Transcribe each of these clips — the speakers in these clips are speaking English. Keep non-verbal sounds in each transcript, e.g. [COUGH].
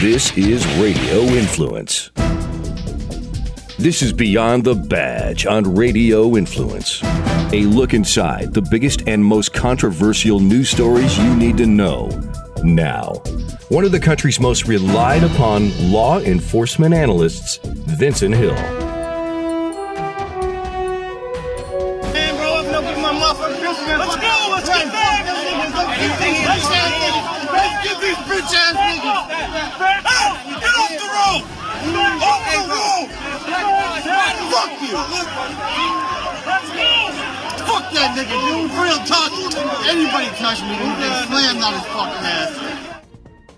This is Radio Influence. This is Beyond the Badge on Radio Influence. A look inside the biggest and most controversial news stories you need to know now. One of the country's most relied upon law enforcement analysts, Vincent Hill. Bitch ass niggas. Get off the road. Off the road. Fuck you. Fuck that nigga, dude. Real talk. Anybody touch me, dude, they slammed on his fucking ass.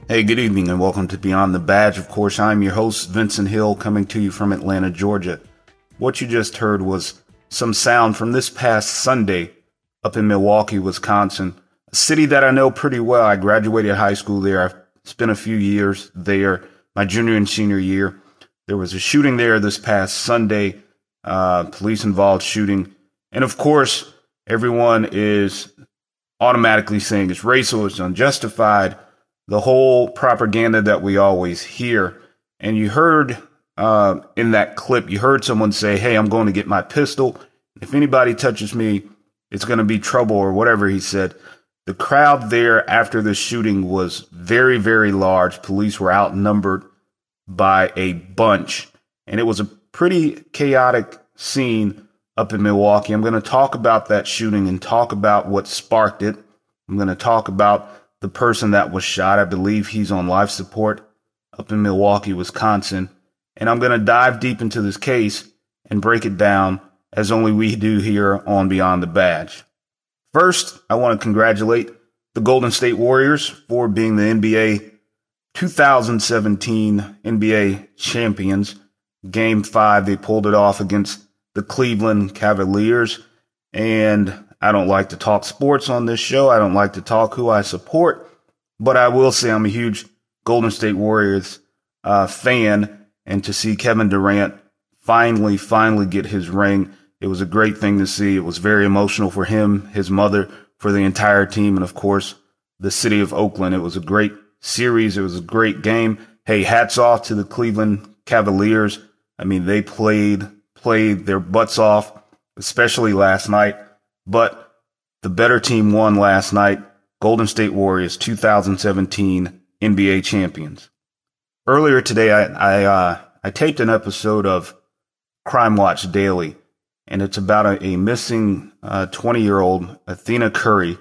Hey, good evening and welcome to Beyond the Badge. Of course, I'm your host, Vincent Hill, coming to you from Atlanta, Georgia. What you just heard was some sound from this past Sunday up in Milwaukee, Wisconsin, a city that I know pretty well. I graduated high school there. I've spent a few years there, my junior and senior year. There was a shooting there this past Sunday, uh, police involved shooting. And of course, everyone is automatically saying it's racial, it's unjustified the whole propaganda that we always hear. And you heard uh, in that clip, you heard someone say, Hey, I'm going to get my pistol. If anybody touches me, it's going to be trouble, or whatever he said. The crowd there after the shooting was very, very large. Police were outnumbered by a bunch, and it was a pretty chaotic scene up in Milwaukee. I'm going to talk about that shooting and talk about what sparked it. I'm going to talk about the person that was shot. I believe he's on life support up in Milwaukee, Wisconsin. And I'm going to dive deep into this case and break it down as only we do here on Beyond the Badge. First, I want to congratulate the Golden State Warriors for being the NBA 2017 NBA champions. Game five, they pulled it off against the Cleveland Cavaliers. And I don't like to talk sports on this show. I don't like to talk who I support, but I will say I'm a huge Golden State Warriors uh, fan. And to see Kevin Durant finally, finally get his ring, it was a great thing to see. It was very emotional for him, his mother, for the entire team, and of course, the city of Oakland. It was a great series. It was a great game. Hey, hats off to the Cleveland Cavaliers. I mean, they played, played their butts off, especially last night. But the better team won last night. Golden State Warriors 2017 NBA champions. Earlier today, I, I, uh, I taped an episode of Crime Watch Daily, and it's about a, a missing 20 uh, year old Athena Curry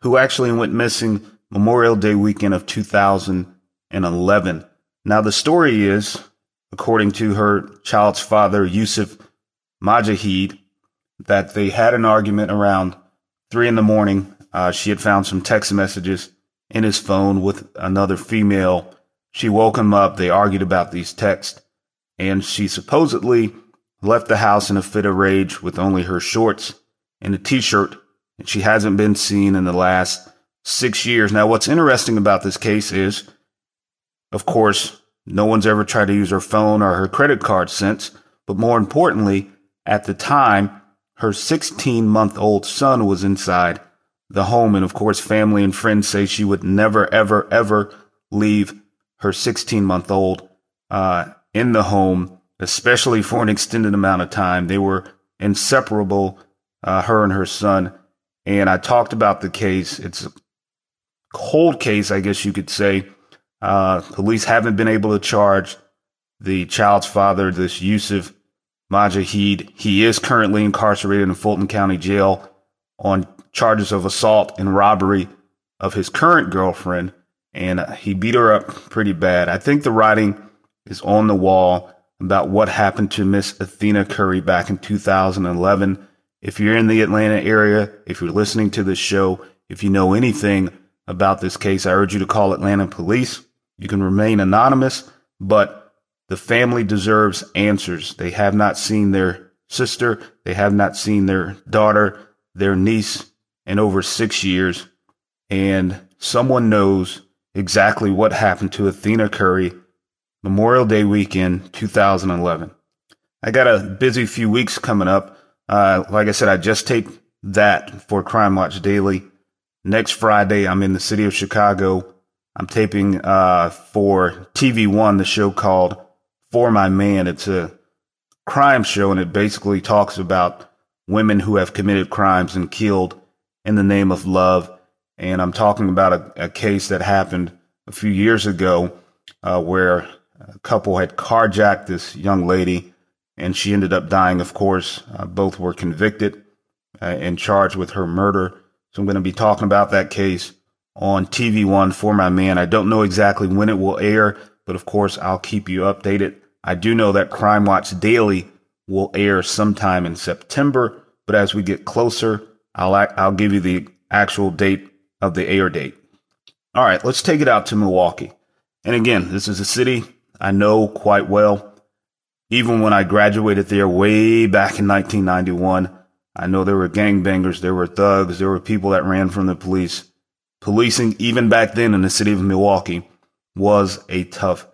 who actually went missing Memorial Day weekend of 2011. Now, the story is, according to her child's father, Yusuf Majahid, that they had an argument around three in the morning. Uh, she had found some text messages in his phone with another female. She woke him up. They argued about these texts and she supposedly left the house in a fit of rage with only her shorts and a t-shirt and she hasn't been seen in the last six years. Now, what's interesting about this case is, of course, no one's ever tried to use her phone or her credit card since, but more importantly, at the time, her 16 month old son was inside the home. And of course, family and friends say she would never, ever, ever leave her 16 month old uh, in the home, especially for an extended amount of time. They were inseparable, uh, her and her son. And I talked about the case. It's a cold case, I guess you could say. Uh, police haven't been able to charge the child's father, this Yusuf Majahid. He is currently incarcerated in Fulton County Jail on charges of assault and robbery of his current girlfriend, and he beat her up pretty bad. I think the writing is on the wall about what happened to Miss Athena Curry back in 2011. If you're in the Atlanta area, if you're listening to this show, if you know anything about this case, I urge you to call Atlanta police. You can remain anonymous, but the family deserves answers. They have not seen their sister. They have not seen their daughter, their niece in over six years. And someone knows exactly what happened to Athena Curry Memorial Day weekend 2011. I got a busy few weeks coming up. Uh, like I said, I just taped that for Crime Watch Daily. Next Friday, I'm in the city of Chicago. I'm taping uh, for TV One, the show called For My Man. It's a crime show, and it basically talks about women who have committed crimes and killed in the name of love. And I'm talking about a, a case that happened a few years ago uh, where a couple had carjacked this young lady, and she ended up dying. Of course, uh, both were convicted uh, and charged with her murder. So I'm going to be talking about that case on TV One for my man. I don't know exactly when it will air, but of course I'll keep you updated. I do know that Crime Watch Daily will air sometime in September, but as we get closer, I'll I'll give you the actual date of the air date. All right, let's take it out to Milwaukee. And again, this is a city I know quite well. Even when I graduated there way back in 1991, I know there were gangbangers, there were thugs, there were people that ran from the police. Policing, even back then in the city of Milwaukee, was a tough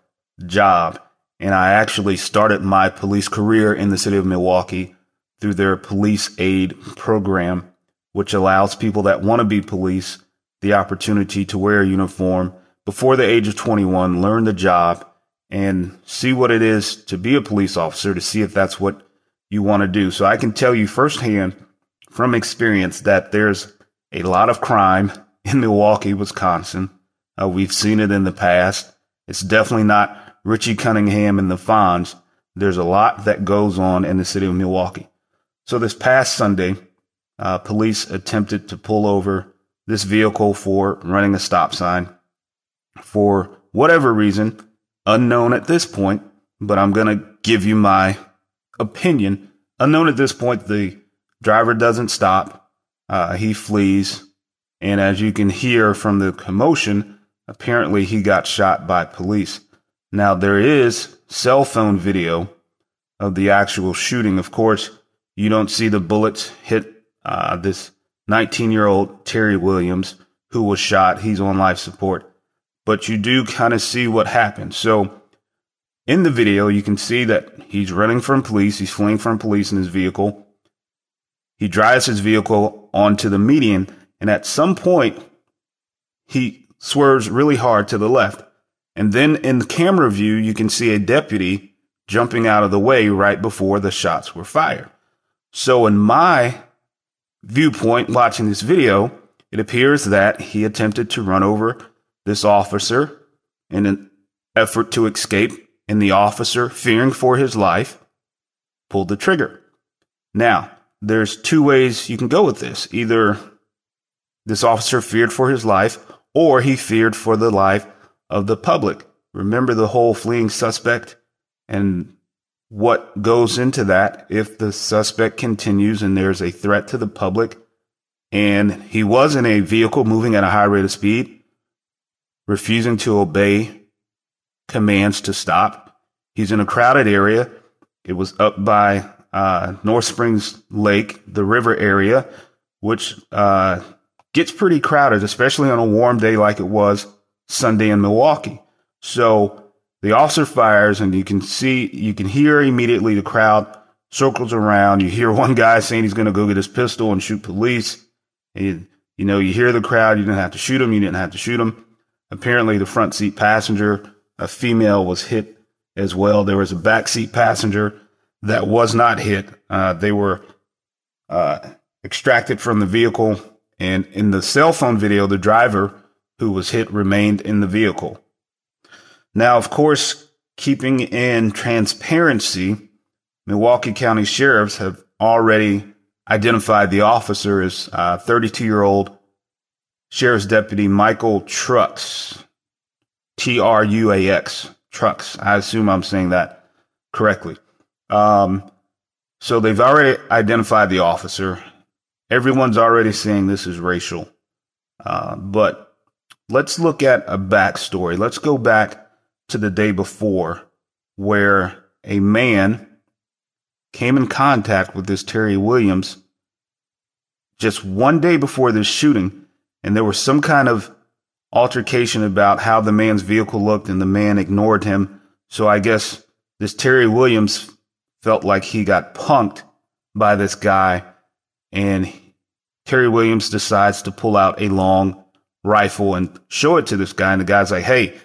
job. And I actually started my police career in the city of Milwaukee through their police aid program, which allows people that want to be police the opportunity to wear a uniform before the age of 21, learn the job, and see what it is to be a police officer to see if that's what you want to do. So I can tell you firsthand from experience that there's a lot of crime in Milwaukee, Wisconsin. Uh, we've seen it in the past. It's definitely not Richie Cunningham and the Fonz. There's a lot that goes on in the city of Milwaukee. So this past Sunday, uh, police attempted to pull over this vehicle for running a stop sign for whatever reason, unknown at this point, but I'm going to give you my opinion. Unknown at this point, the driver doesn't stop. Uh, he flees. And as you can hear from the commotion, apparently he got shot by police. Now, there is cell phone video of the actual shooting. Of course, you don't see the bullets hit uh, this 19 year old Terry Williams, who was shot. He's on life support. But you do kind of see what happened. So, in the video, you can see that he's running from police. He's fleeing from police in his vehicle. He drives his vehicle onto the median and at some point, he swerves really hard to the left. And then in the camera view, you can see a deputy jumping out of the way right before the shots were fired. So in my viewpoint watching this video, it appears that he attempted to run over this officer in an effort to escape, and the officer, fearing for his life, pulled the trigger. Now, there's two ways you can go with this. Either this officer feared for his life, or he feared for the life of the public. Remember the whole fleeing suspect and what goes into that if the suspect continues and there's a threat to the public and he was in a vehicle moving at a high rate of speed, refusing to obey commands to stop. He's in a crowded area. It was up by uh, North Springs Lake, the river area, which uh, gets pretty crowded, especially on a warm day like it was Sunday in Milwaukee. So the officer fires and you can see, you can hear immediately the crowd circles around. You hear [LAUGHS] one guy saying he's going to go get his pistol and shoot police. And, you know, you hear the crowd. You didn't have to shoot him. You didn't have to shoot him. Apparently the front seat passenger, a female was hit as well. There was a back seat passenger that was not hit. Uh, they were, uh, extracted from the vehicle and in the cell phone video, the driver who was hit remained in the vehicle. Now, of course, keeping in transparency, Milwaukee County sheriffs have already identified the officer as 32 uh, year old Sheriff's Deputy Michael Truax, T R U A X, Truax. I assume I'm saying that correctly. Um, so they've already identified the officer everyone's already saying this is racial. Uh, but let's look at a backstory. Let's go back to the day before where a man came in contact with this Terry Williams just one day before this shooting, and there was some kind of altercation about how the man's vehicle looked, and the man ignored him. So I guess this Terry Williams felt like he got punked by this guy and Terry Williams decides to pull out a long rifle and show it to this guy. And the guy's like, Hey,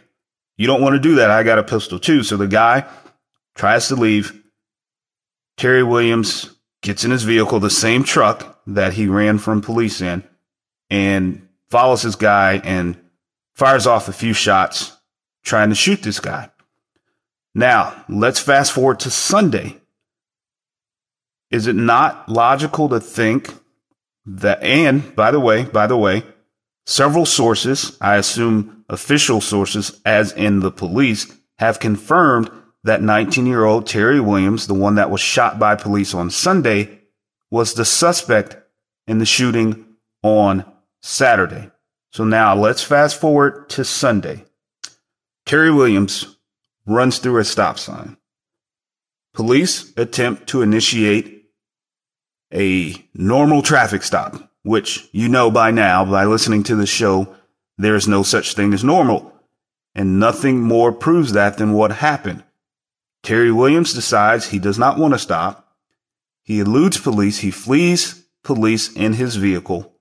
you don't want to do that. I got a pistol too. So the guy tries to leave. Terry Williams gets in his vehicle, the same truck that he ran from police in, and follows his guy and fires off a few shots trying to shoot this guy. Now, let's fast forward to Sunday. Is it not logical to think that, and by the way, by the way, several sources, I assume official sources, as in the police, have confirmed that 19 year old Terry Williams, the one that was shot by police on Sunday, was the suspect in the shooting on Saturday. So now let's fast forward to Sunday. Terry Williams runs through a stop sign. Police attempt to initiate a normal traffic stop, which you know by now by listening to the show, there is no such thing as normal. And nothing more proves that than what happened. Terry Williams decides he does not want to stop. He eludes police. He flees police in his vehicle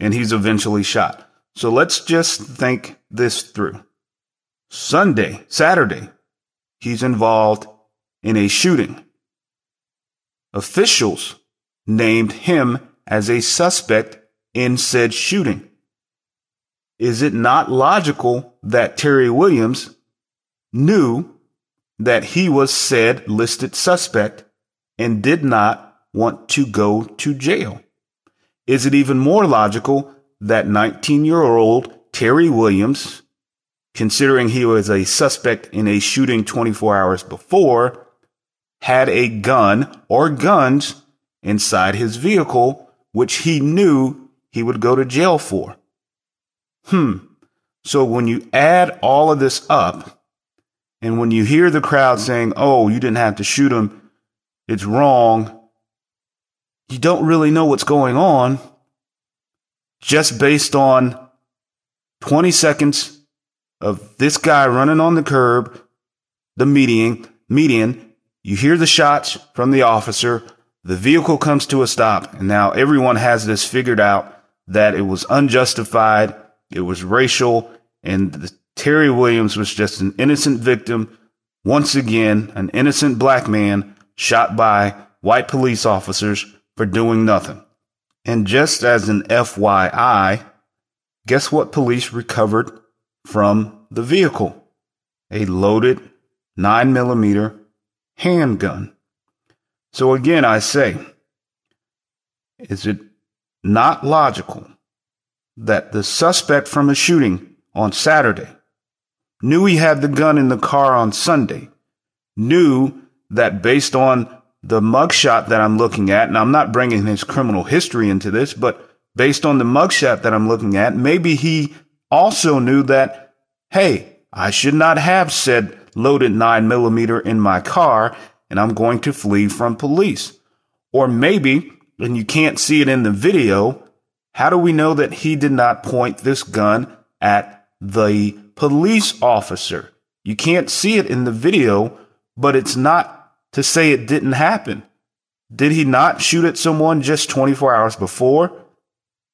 and he's eventually shot. So let's just think this through. Sunday, Saturday, he's involved in a shooting. Officials named him as a suspect in said shooting. Is it not logical that Terry Williams knew that he was said listed suspect and did not want to go to jail? Is it even more logical that 19 year old Terry Williams, considering he was a suspect in a shooting 24 hours before, had a gun or guns inside his vehicle, which he knew he would go to jail for. Hmm. So when you add all of this up, and when you hear the crowd saying, oh, you didn't have to shoot him, it's wrong, you don't really know what's going on just based on 20 seconds of this guy running on the curb, the median, median, you hear the shots from the officer, the vehicle comes to a stop, and now everyone has this figured out that it was unjustified, it was racial, and the, Terry Williams was just an innocent victim. Once again, an innocent black man shot by white police officers for doing nothing. And just as an FYI, guess what police recovered from the vehicle? A loaded 9mm handgun. So again, I say, is it not logical that the suspect from a shooting on Saturday knew he had the gun in the car on Sunday, knew that based on the mugshot that I'm looking at, and I'm not bringing his criminal history into this, but based on the mugshot that I'm looking at, maybe he also knew that, hey, I should not have said loaded nine millimeter in my car and I'm going to flee from police. Or maybe, and you can't see it in the video, how do we know that he did not point this gun at the police officer? You can't see it in the video, but it's not to say it didn't happen. Did he not shoot at someone just 24 hours before?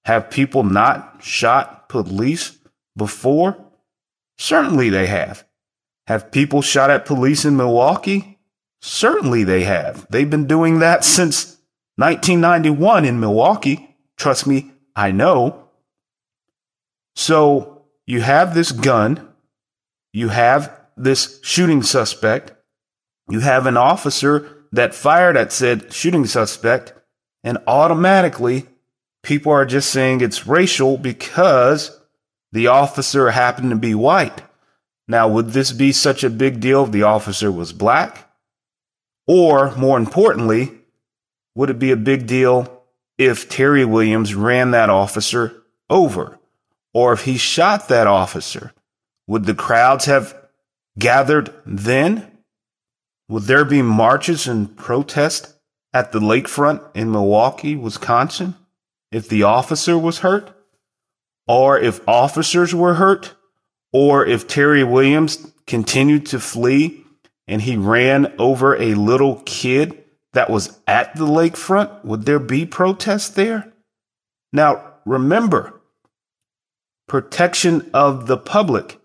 Have people not shot police before? Certainly they have. Have people shot at police in Milwaukee? Certainly they have. They've been doing that [LAUGHS] since 1991 in Milwaukee. Trust me, I know. So you have this gun. You have this shooting suspect. You have an officer that fired at said shooting suspect, and automatically people are just saying it's racial because the officer happened to be white. Now, would this be such a big deal if the officer was black? Or, more importantly, would it be a big deal if Terry Williams ran that officer over? Or if he shot that officer? Would the crowds have gathered then? Would there be marches and protests at the lakefront in Milwaukee, Wisconsin, if the officer was hurt? Or if officers were hurt? Or if Terry Williams continued to flee and he ran over a little kid that was at the lakefront? Would there be protests there? Now, remember, protection of the public.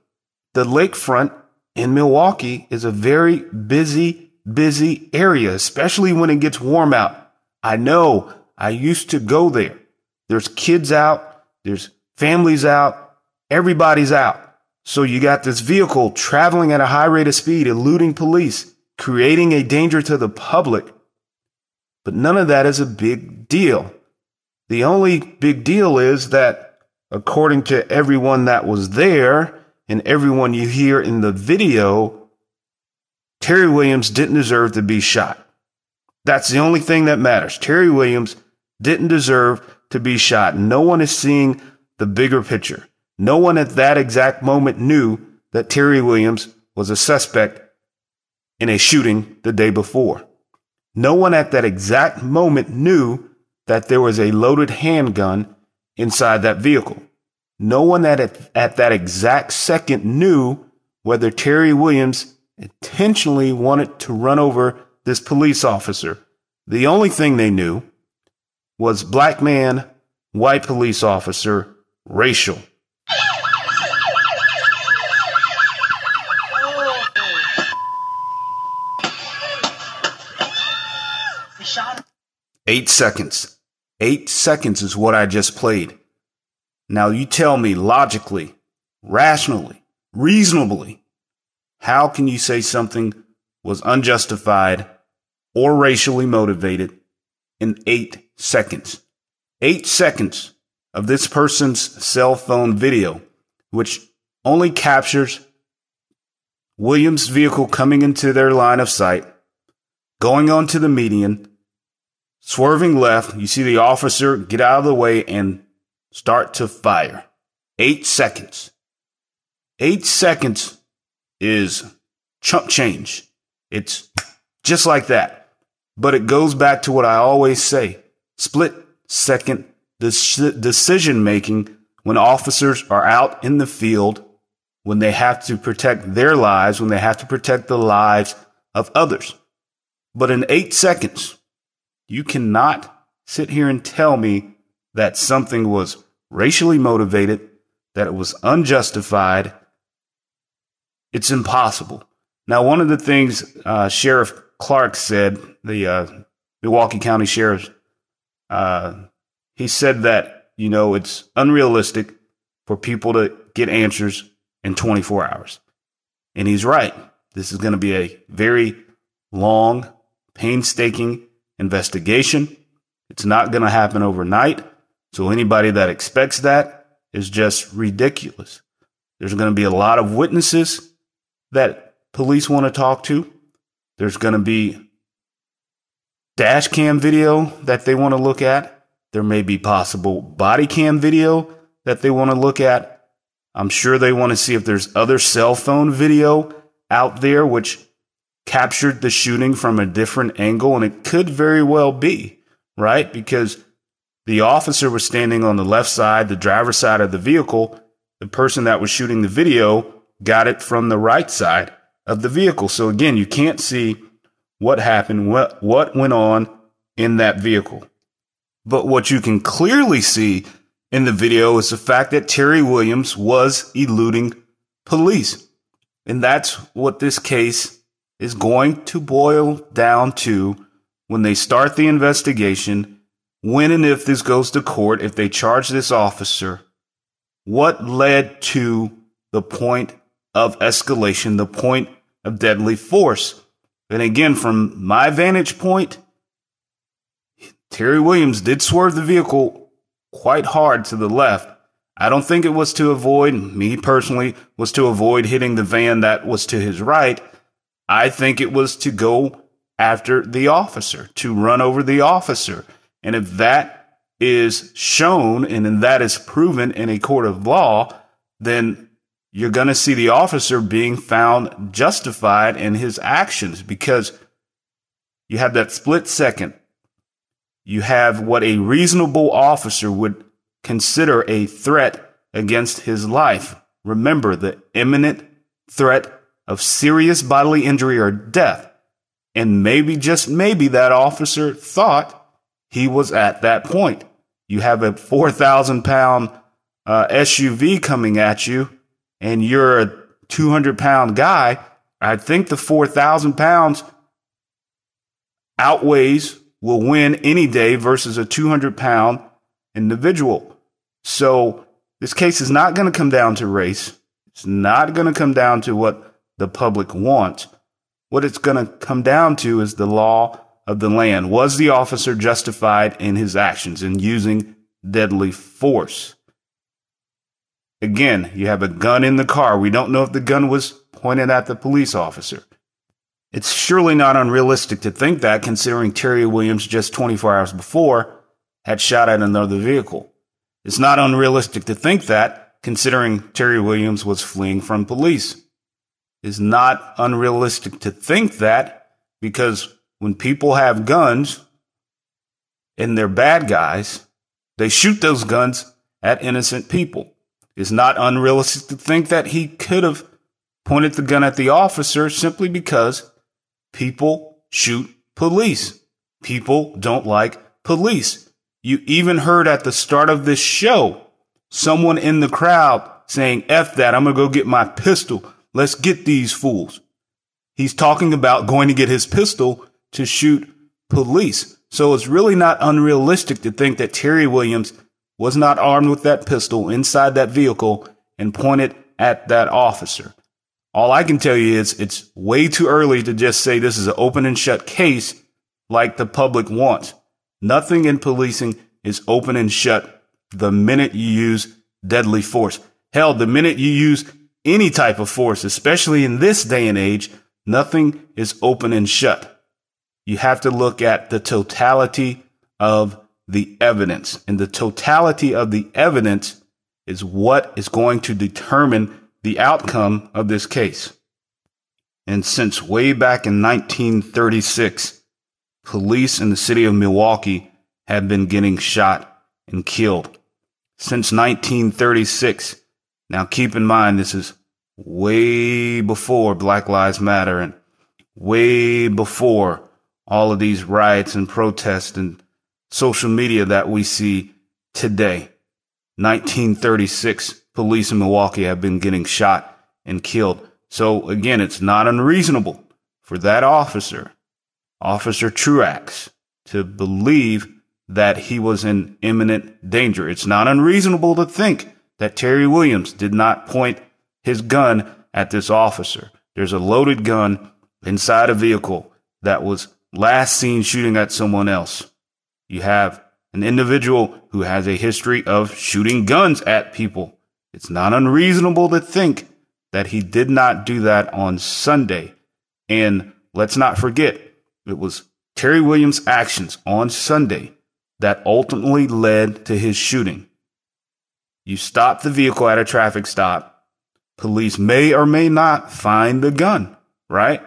The lakefront in Milwaukee is a very busy, busy area, especially when it gets warm out. I know I used to go there. There's kids out, there's families out, everybody's out. So you got this vehicle traveling at a high rate of speed, eluding police, creating a danger to the public. But none of that is a big deal. The only big deal is that according to everyone that was there and everyone you hear in the video, Terry Williams didn't deserve to be shot. That's the only thing that matters. Terry Williams didn't deserve to be shot. No one is seeing the bigger picture. No one at that exact moment knew that Terry Williams was a suspect in a shooting the day before. No one at that exact moment knew that there was a loaded handgun inside that vehicle. No one at, at that exact second knew whether Terry Williams intentionally wanted to run over this police officer. The only thing they knew was black man, white police officer, racial. Eight seconds. Eight seconds is what I just played. Now you tell me logically, rationally, reasonably, how can you say something was unjustified or racially motivated in eight seconds? Eight seconds of this person's cell phone video, which only captures Williams' vehicle coming into their line of sight, going onto the median, Swerving left, you see the officer get out of the way and start to fire. Eight seconds. Eight seconds is chump change. It's just like that. But it goes back to what I always say split second decision making when officers are out in the field, when they have to protect their lives, when they have to protect the lives of others. But in eight seconds, you cannot sit here and tell me that something was racially motivated, that it was unjustified. It's impossible. Now, one of the things uh, Sheriff Clark said, the uh, Milwaukee County Sheriff, uh, he said that, you know, it's unrealistic for people to get answers in 24 hours. And he's right. This is going to be a very long, painstaking investigation. It's not going to happen overnight. So anybody that expects that is just ridiculous. There's going to be a lot of witnesses that police want to talk to. There's going to be dash cam video that they want to look at. There may be possible body cam video that they want to look at. I'm sure they want to see if there's other cell phone video out there, which captured the shooting from a different angle, and it could very well be, right? Because the officer was standing on the left side, the driver's side of the vehicle. The person that was shooting the video got it from the right side of the vehicle. So again, you can't see what happened, what, what went on in that vehicle. But what you can clearly see in the video is the fact that Terry Williams was eluding police. And that's what this case is going to boil down to when they start the investigation, when and if this goes to court, if they charge this officer, what led to the point of escalation, the point of deadly force. And again, from my vantage point, Terry Williams did swerve the vehicle quite hard to the left. I don't think it was to avoid, me personally, was to avoid hitting the van that was to his right. I think it was to go after the officer, to run over the officer. And if that is shown and then that is proven in a court of law, then you're going to see the officer being found justified in his actions because you have that split second. You have what a reasonable officer would consider a threat against his life. Remember the imminent threat of serious bodily injury or death. And maybe, just maybe, that officer thought he was at that point. You have a 4,000 pound uh, SUV coming at you and you're a 200 pound guy, I think the 4,000 pounds outweighs will win any day versus a 200 pound individual. So this case is not going to come down to race. It's not going to come down to what the public wants. What it's going to come down to is the law of the land. Was the officer justified in his actions in using deadly force? Again, you have a gun in the car. We don't know if the gun was pointed at the police officer. It's surely not unrealistic to think that, considering Terry Williams just 24 hours before had shot at another vehicle. It's not unrealistic to think that, considering Terry Williams was fleeing from police. It's not unrealistic to think that because when people have guns and they're bad guys, they shoot those guns at innocent people. It's not unrealistic to think that he could have pointed the gun at the officer simply because people shoot police. People don't like police. You even heard at the start of this show someone in the crowd saying, F that, I'm going to go get my pistol. Let's get these fools. He's talking about going to get his pistol to shoot police. So it's really not unrealistic to think that Terry Williams was not armed with that pistol inside that vehicle and pointed at that officer. All I can tell you is it's way too early to just say this is an open and shut case like the public wants. Nothing in policing is open and shut the minute you use deadly force. Hell, the minute you use any type of force, especially in this day and age, nothing is open and shut. You have to look at the totality of the evidence. And the totality of the evidence is what is going to determine the outcome of this case. And since way back in 1936, police in the city of Milwaukee have been getting shot and killed. Since 1936. Now keep in mind, this is way before Black Lives Matter and way before all of these riots and protests and social media that we see today. 1936 police in Milwaukee have been getting shot and killed. So again, it's not unreasonable for that officer, Officer Truax, to believe that he was in imminent danger. It's not unreasonable to think that Terry Williams did not point his gun at this officer. There's a loaded gun inside a vehicle that was last seen shooting at someone else. You have an individual who has a history of shooting guns at people. It's not unreasonable to think that he did not do that on Sunday. And let's not forget, it was Terry Williams' actions on Sunday that ultimately led to his shooting. You stop the vehicle at a traffic stop. Police may or may not find the gun, right?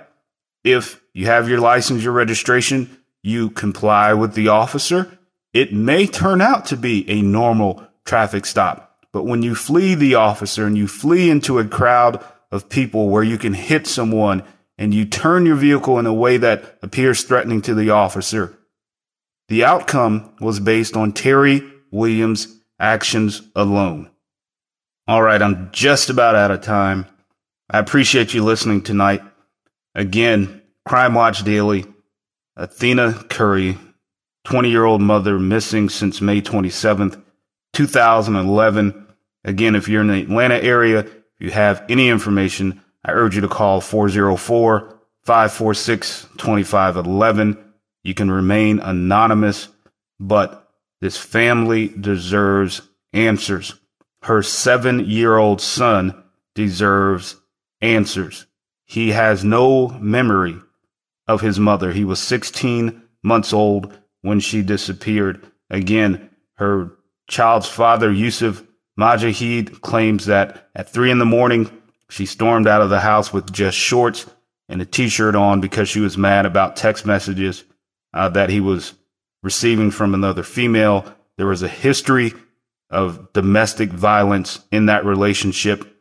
If you have your license, your registration, you comply with the officer, it may turn out to be a normal traffic stop. But when you flee the officer and you flee into a crowd of people where you can hit someone and you turn your vehicle in a way that appears threatening to the officer, the outcome was based on Terry Williams' actions alone. All right, I'm just about out of time. I appreciate you listening tonight. Again, Crime Watch Daily, Athena Curry, 20 year old mother missing since May 27th, 2011. Again, if you're in the Atlanta area, if you have any information, I urge you to call 404 546 2511. You can remain anonymous, but this family deserves answers. Her seven year old son deserves answers. He has no memory of his mother. He was 16 months old when she disappeared. Again, her child's father, Yusuf Majahid, claims that at three in the morning, she stormed out of the house with just shorts and a t shirt on because she was mad about text messages uh, that he was receiving from another female. There was a history of domestic violence in that relationship.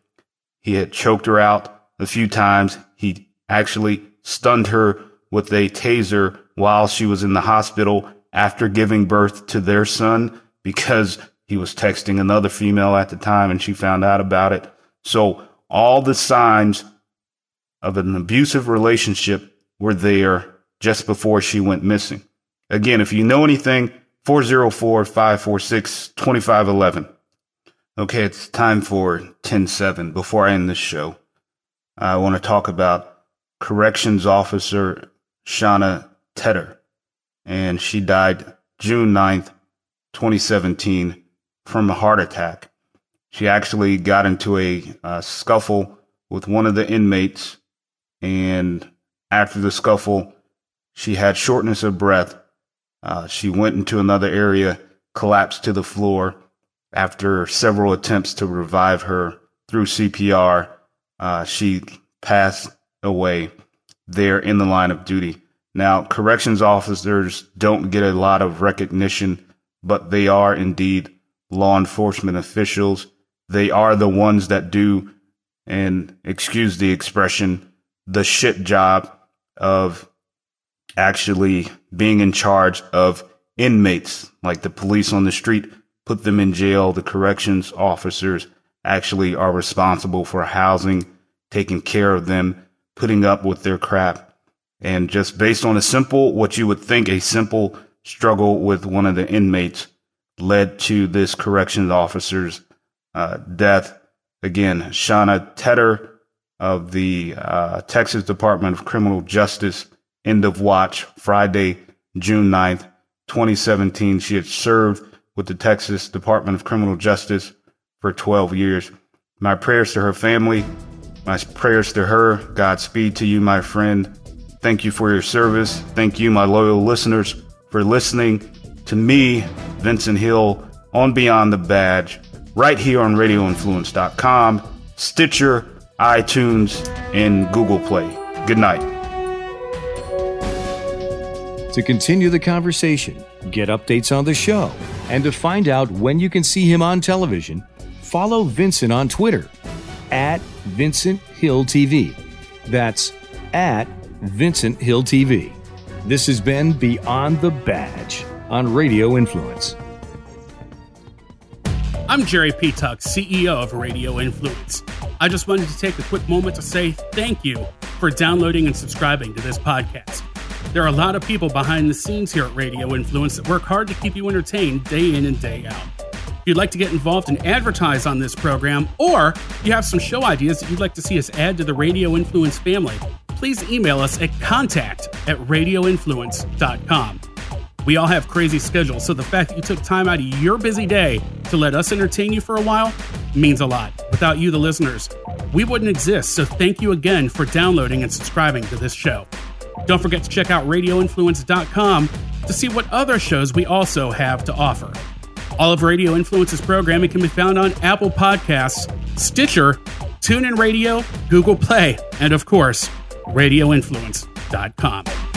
He had choked her out a few times. He actually stunned her with a taser while she was in the hospital after giving birth to their son because He was texting another female at the time and she found out about it. So all the signs of an abusive relationship were there just before she went missing. Again, if you know anything, 404 546 2511. Okay, it's time for 10 7. Before I end this show, I want to talk about Corrections Officer Shauna Tedder. And she died June 9th, 2017, from a heart attack. She actually got into a uh, scuffle with one of the inmates. And after the scuffle, she had shortness of breath uh, she went into another area, collapsed to the floor. After several attempts to revive her through CPR, uh, she passed away there in the line of duty. Now, corrections officers don't get a lot of recognition, but they are indeed law enforcement officials. They are the ones that do, and excuse the expression, the shit job of actually being in charge of inmates, like the police on the street put them in jail. The corrections officers actually are responsible for housing, taking care of them, putting up with their crap. And just based on a simple, what you would think a simple struggle with one of the inmates led to this corrections officer's uh, death. Again, Shauna Tedder of the uh, Texas Department of Criminal Justice End of watch Friday, June 9th, 2017. She had served with the Texas Department of Criminal Justice for 12 years. My prayers to her family, my prayers to her. Godspeed to you, my friend. Thank you for your service. Thank you, my loyal listeners, for listening to me, Vincent Hill, on Beyond the Badge, right here on RadioInfluence.com, Stitcher, iTunes, and Google Play. Good night. To continue the conversation, get updates on the show, and to find out when you can see him on television, follow Vincent on Twitter at Vincent Hill TV. That's at Vincent Hill TV. This has been Beyond the Badge on Radio Influence. I'm Jerry Petuck, CEO of Radio Influence. I just wanted to take a quick moment to say thank you for downloading and subscribing to this podcast. There are a lot of people behind the scenes here at Radio Influence that work hard to keep you entertained day in and day out. If you'd like to get involved and advertise on this program, or you have some show ideas that you'd like to see us add to the Radio Influence family, please email us at contact at radioinfluence.com. We all have crazy schedules, so the fact that you took time out of your busy day to let us entertain you for a while means a lot. Without you, the listeners, we wouldn't exist, so thank you again for downloading and subscribing to this show. Don't forget to check out RadioInfluence.com to see what other shows we also have to offer. All of Radio Influence's programming can be found on Apple Podcasts, Stitcher, TuneIn Radio, Google Play, and of course, RadioInfluence.com.